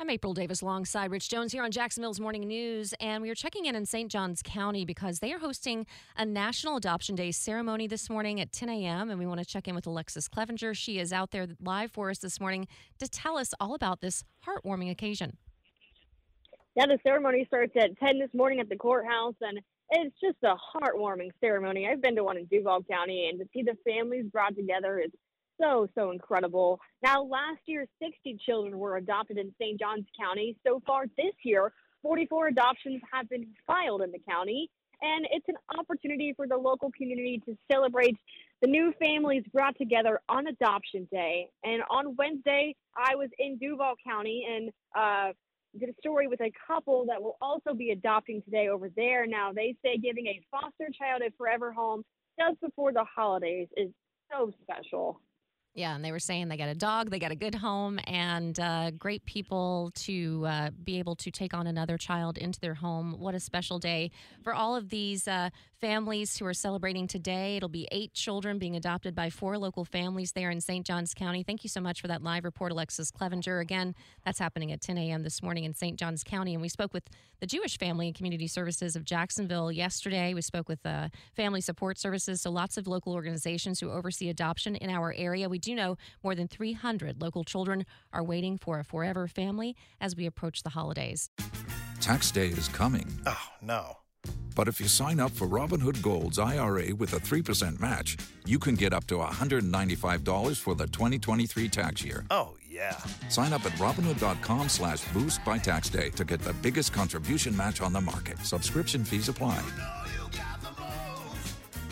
I'm April Davis alongside Rich Jones here on Jacksonville's Morning News. And we are checking in in St. Johns County because they are hosting a National Adoption Day ceremony this morning at 10 a.m. And we want to check in with Alexus Cleavenger. She is out there live for us this morning to tell us all about this heartwarming occasion. Yeah, the ceremony starts at 10 this morning at the courthouse. And it's just a heartwarming ceremony. I've been to one in Duval County, and to see the families brought together is so, so incredible. Now, last year, 60 children were adopted in St. Johns County. So far this year, 44 adoptions have been filed in the county. And it's an opportunity for the local community to celebrate the new families brought together on Adoption Day. And on Wednesday, I was in Duval County and uh, did a story with a couple that will also be adopting today over there. Now, they say giving a foster child a forever home just before the holidays is so special. Yeah, and they were saying they got a dog, they got a good home, and uh, great people to uh, be able to take on another child into their home. What a special day for all of these uh, families who are celebrating today. It'll be eight children being adopted by four local families there in St. Johns County. Thank you so much for that live report, Alexus Cleavenger. Again, that's happening at 10 a.m. this morning in St. Johns County. And we spoke with the Jewish Family and Community Services of Jacksonville yesterday. We spoke with uh, Family Support Services, so lots of local organizations who oversee adoption in our area. We do know more than 300 local children are waiting for a forever family as we approach the holidays. Tax day is coming. Oh, no. But if you sign up for Robinhood Gold's IRA with a 3% match, you can get up to $195 for the 2023 tax year. Oh, yeah. Sign up at Robinhood.com slash boost by tax day to get the biggest contribution match on the market. Subscription fees apply.